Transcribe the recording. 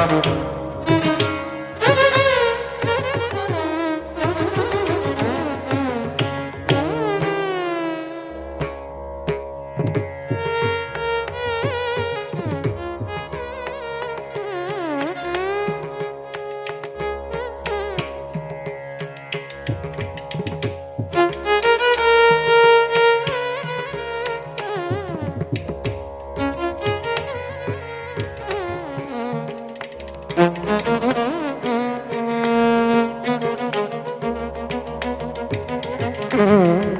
Müzik Mm-hmm.